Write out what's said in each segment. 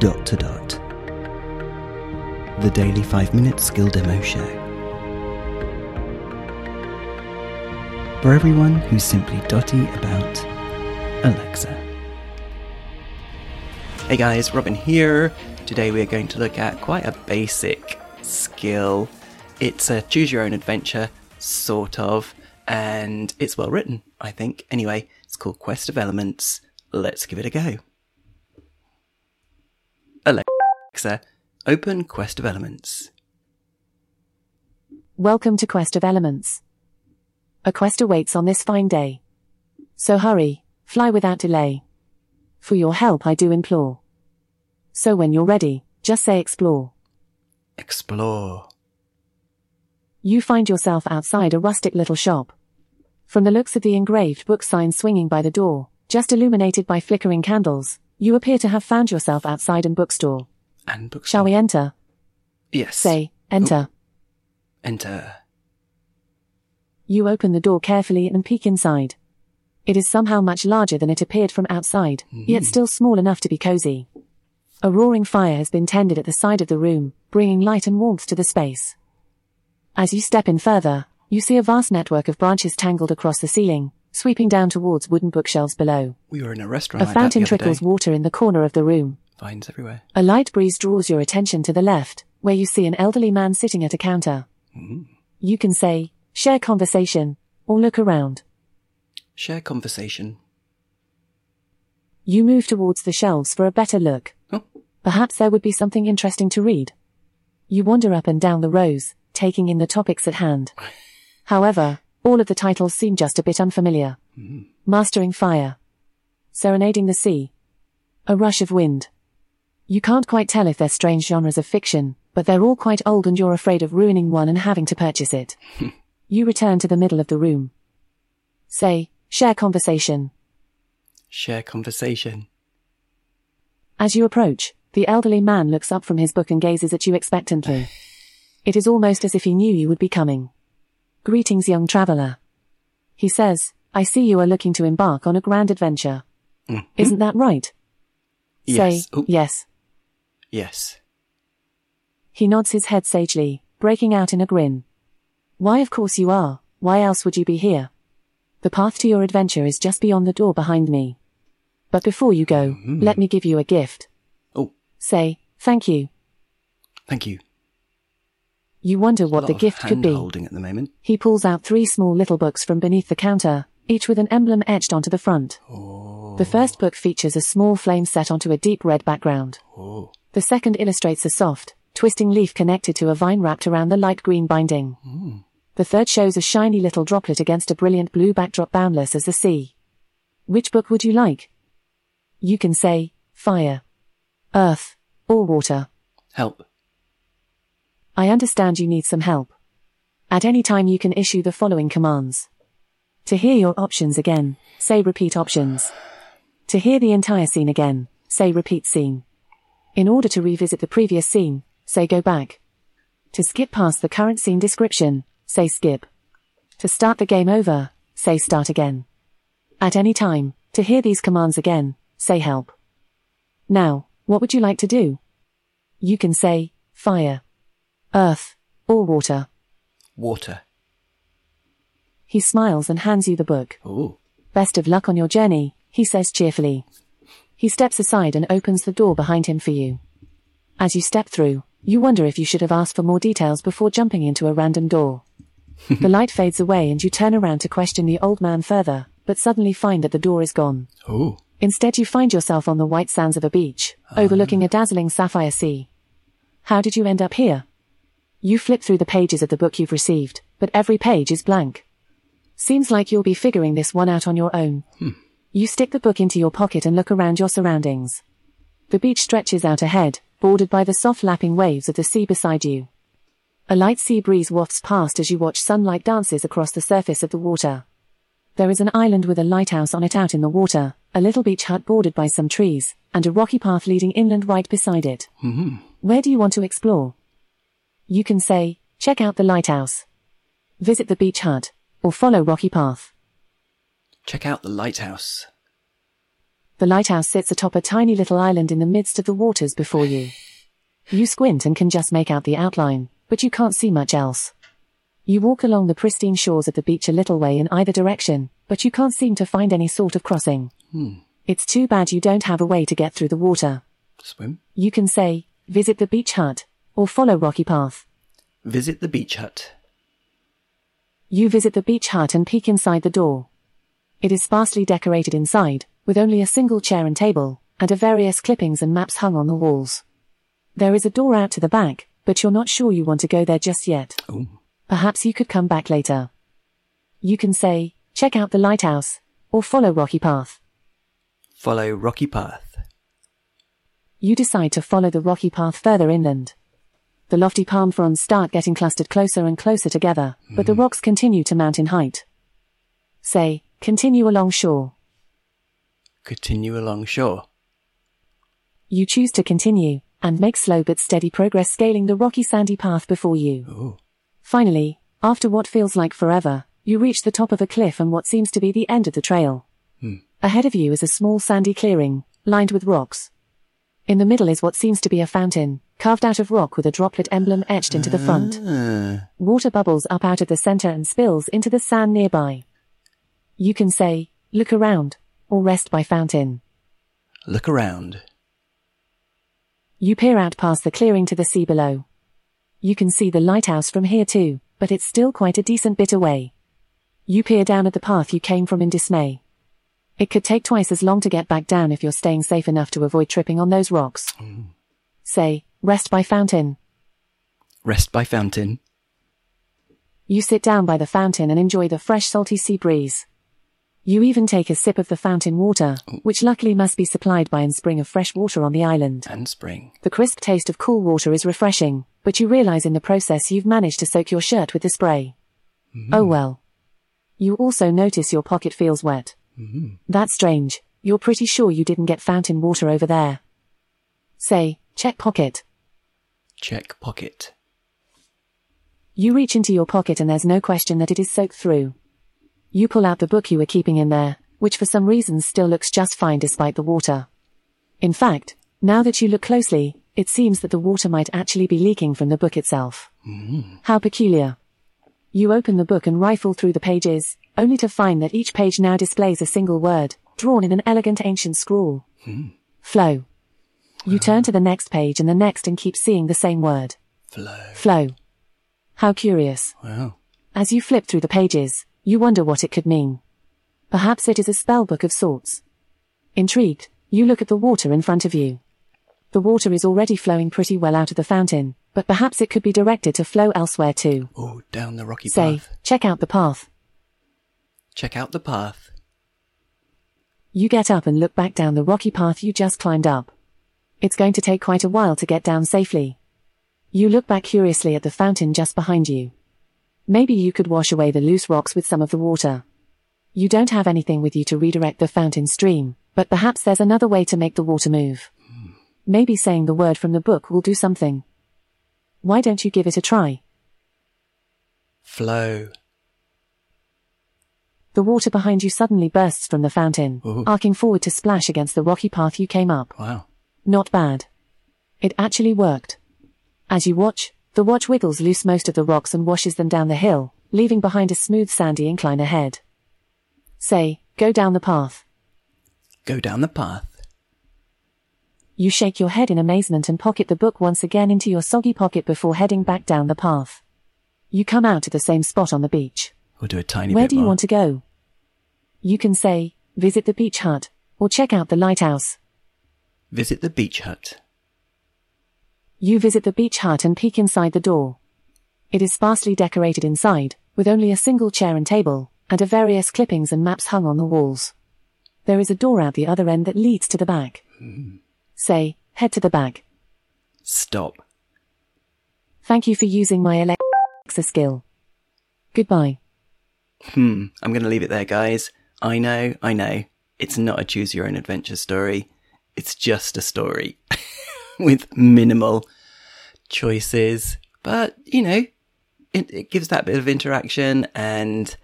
dot to dot. The Daily 5 Minute Skill Demo Show. For everyone who's simply dotty about Alexa. Hey guys, Robin here. Today we are going to look at quite a basic skill. It's a choose your own adventure, sort of, and it's well written, I think. Anyway, it's called Quest of Elements. Let's give it a go. Alexa, open Quest of Elements. Welcome to Quest of Elements. A quest awaits on this fine day. So hurry, fly without delay. For your help I do implore. So when you're ready, just say explore. Explore. You find yourself outside a rustic little shop. From the looks of the engraved book sign swinging by the door, just illuminated by flickering candles, you appear to have found yourself outside an bookstore. And bookstore. Shall we enter? Yes. Say, enter. Oh. Enter. You open the door carefully and peek inside. It is somehow much larger than it appeared from outside, yet mm-hmm. still small enough to be cozy. A roaring fire has been tended at the side of the room, bringing light and warmth to the space. As you step in further, you see a vast network of branches tangled across the ceiling, sweeping down towards wooden bookshelves below. We were in a restaurant. A like fountain trickles day. water in the corner of the room. Vines everywhere. A light breeze draws your attention to the left, where you see an elderly man sitting at a counter. Mm-hmm. You can say, share conversation, or look around. Share conversation. You move towards the shelves for a better look. Oh, Perhaps there would be something interesting to read. You wander up and down the rows, taking in the topics at hand. However, all of the titles seem just a bit unfamiliar. Mastering Fire. Serenading the Sea. A Rush of Wind. You can't quite tell if they're strange genres of fiction, but they're all quite old and you're afraid of ruining one and having to purchase it. you return to the middle of the room. Say, share conversation. share conversation. As you approach, the elderly man looks up from his book and gazes at you expectantly. It is almost as if he knew you would be coming. Greetings, young traveler. He says, I see you are looking to embark on a grand adventure. Mm-hmm. Isn't that right? Yes. Say, Oh, yes. yes. He nods his head sagely, breaking out in a grin. Why, of course you are. Why else would you be here? The path to your adventure is just beyond the door behind me. But before you go, mm-hmm. let me give you a gift. Oh, Say, thank you. thank you. You wonder what the gift could be. at the moment. He pulls out three small little books from beneath the counter, each with an emblem etched onto the front. Oh. The first book features a small flame set onto a deep red background. Oh, The second illustrates a soft, twisting leaf connected to a vine wrapped around the light green binding. Hmm. The third shows a shiny little droplet against a brilliant blue backdrop boundless as the sea. Which book would you like? You can say, fire, earth, or water. help. I understand you need some help. At any time you can issue the following commands. To hear your options again, say repeat options. To hear the entire scene again, say repeat scene. In order to revisit the previous scene, say go back. To skip past the current scene description, say skip. To start the game over, say start again. At any time, to hear these commands again, say help. Now, what would you like to do? You can say, fire, earth, or water. Water. He smiles and hands you the book. Oh, Best of luck on your journey, he says cheerfully. He steps aside and opens the door behind him for you. As you step through, you wonder if you should have asked for more details before jumping into a random door. the light fades away and you turn around to question the old man further, but suddenly find that the door is gone. oh. Instead, you find yourself on the white sands of a beach, overlooking a dazzling sapphire sea. How did you end up here? You flip through the pages of the book you've received, but every page is blank. Seems like you'll be figuring this one out on your own. Hmm. You stick the book into your pocket and look around your surroundings. The beach stretches out ahead, bordered by the soft lapping waves of the sea beside you. A light sea breeze wafts past as you watch sunlight dances across the surface of the water. There is an island with a lighthouse on it out in the water, a little beach hut bordered by some trees, and a rocky path leading inland right beside it. Mm-hmm. Where do you want to explore? You can say, check out the lighthouse. Visit the beach hut, or follow rocky path. Check out the lighthouse. The lighthouse sits atop a tiny little island in the midst of the waters before you. You squint and can just make out the outline, but you can't see much else. You walk along the pristine shores of the beach a little way in either direction, but you can't seem to find any sort of crossing. Hmm. It's too bad you don't have a way to get through the water. Swim. You can say, visit the beach hut, or follow Rocky Path. Visit the beach hut. You visit the beach hut and peek inside the door. It is sparsely decorated inside, with only a single chair and table, and a various clippings and maps hung on the walls. There is a door out to the back, but you're not sure you want to go there just yet. Oh, Perhaps you could come back later. You can say, check out the lighthouse, or follow Rocky Path. follow rocky path. You decide to follow the rocky path further inland. The lofty palm fronds start getting clustered closer and closer together, but the hmm. rocks continue to mount in height. Say, continue along shore. Continue along shore. You choose to continue, and make slow but steady progress scaling the rocky sandy path before you. Oh, Finally, after what feels like forever, you reach the top of a cliff and what seems to be the end of the trail. Hmm. Ahead of you is a small sandy clearing, lined with rocks. In the middle is what seems to be a fountain, carved out of rock with a droplet emblem etched into the front. Ah, Water bubbles up out of the center and spills into the sand nearby. You can say, look around, or rest by fountain. look around. You peer out past the clearing to the sea below. You can see the lighthouse from here too, but it's still quite a decent bit away. You peer down at the path you came from in dismay. It could take twice as long to get back down if you're staying safe enough to avoid tripping on those rocks. Say, rest by fountain. Rest by fountain. You sit down by the fountain and enjoy the fresh salty sea breeze. You even take a sip of the fountain water, oh. which luckily must be supplied by a spring of fresh water on the island. And spring. The crisp taste of cool water is refreshing, but you realize in the process you've managed to soak your shirt with the spray. Mm-hmm. Oh well. You also notice your pocket feels wet. Mm-hmm. That's strange. You're pretty sure you didn't get fountain water over there. Say, check pocket. Check pocket. You reach into your pocket and there's no question that it is soaked through. You pull out the book you were keeping in there, which for some reason still looks just fine despite the water. In fact, now that you look closely, it seems that the water might actually be leaking from the book itself. Hmm. How peculiar. You open the book and rifle through the pages, only to find that each page now displays a single word, drawn in an elegant ancient scrawl. Hmm. Flow. You turn to the next page and the next and keep seeing the same word. Flow. Flow. How curious. Wow. As you flip through the pages, you wonder what it could mean. Perhaps it is a spell book of sorts. Intrigued, you look at the water in front of you. The water is already flowing pretty well out of the fountain, but perhaps it could be directed to flow elsewhere too. Oh, down the rocky Say, path. check out the path. Check out the path. You get up and look back down the rocky path you just climbed up. It's going to take quite a while to get down safely. You look back curiously at the fountain just behind you. Maybe you could wash away the loose rocks with some of the water. You don't have anything with you to redirect the fountain stream, but perhaps there's another way to make the water move. Maybe saying the word from the book will do something. Why don't you give it a try? Flow. The water behind you suddenly bursts from the fountain, Ooh. arcing forward to splash against the rocky path you came up. Wow. Not bad. It actually worked. As you watch, the watch wiggles loose most of the rocks and washes them down the hill, leaving behind a smooth sandy incline ahead. Say, go down the path. Go down the path. You shake your head in amazement and pocket the book once again into your soggy pocket before heading back down the path. You come out at the same spot on the beach. We'll do a tiny Where do you more. want to go? You can say, visit the beach hut, or check out the lighthouse. Visit the beach hut. You visit the beach hut and peek inside the door. It is sparsely decorated inside, with only a single chair and table, and a various clippings and maps hung on the walls. There is a door out the other end that leads to the back. Say, head to the back. Stop. Thank you for using my Alexa skill. Goodbye. Hmm. I'm going to leave it there, guys. I know, I know. It's not a choose your own adventure story. It's just a story with minimal choices. But, you know, it, it gives that bit of interaction and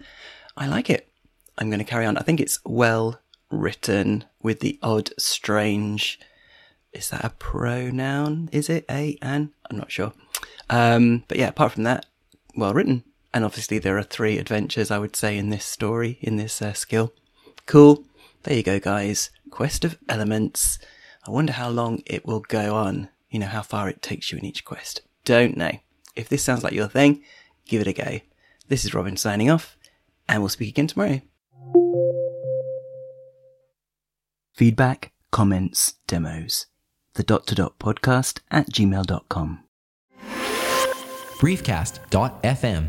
I like it. I'm going to carry on. I think it's well written with the odd, strange. Is that a pronoun? Is it a an? I'm not sure. Um, but yeah, apart from that, well written. And obviously, there are three adventures, I would say, in this story, in this uh, skill. Cool. There you go, guys. Quest of Elements. I wonder how long it will go on. You know, how far it takes you in each quest. Don't know. If this sounds like your thing, give it a go. This is Robin signing off, and we'll speak again tomorrow. Feedback, comments, demos. The dot to dot podcast at gmail.com. briefcast.fm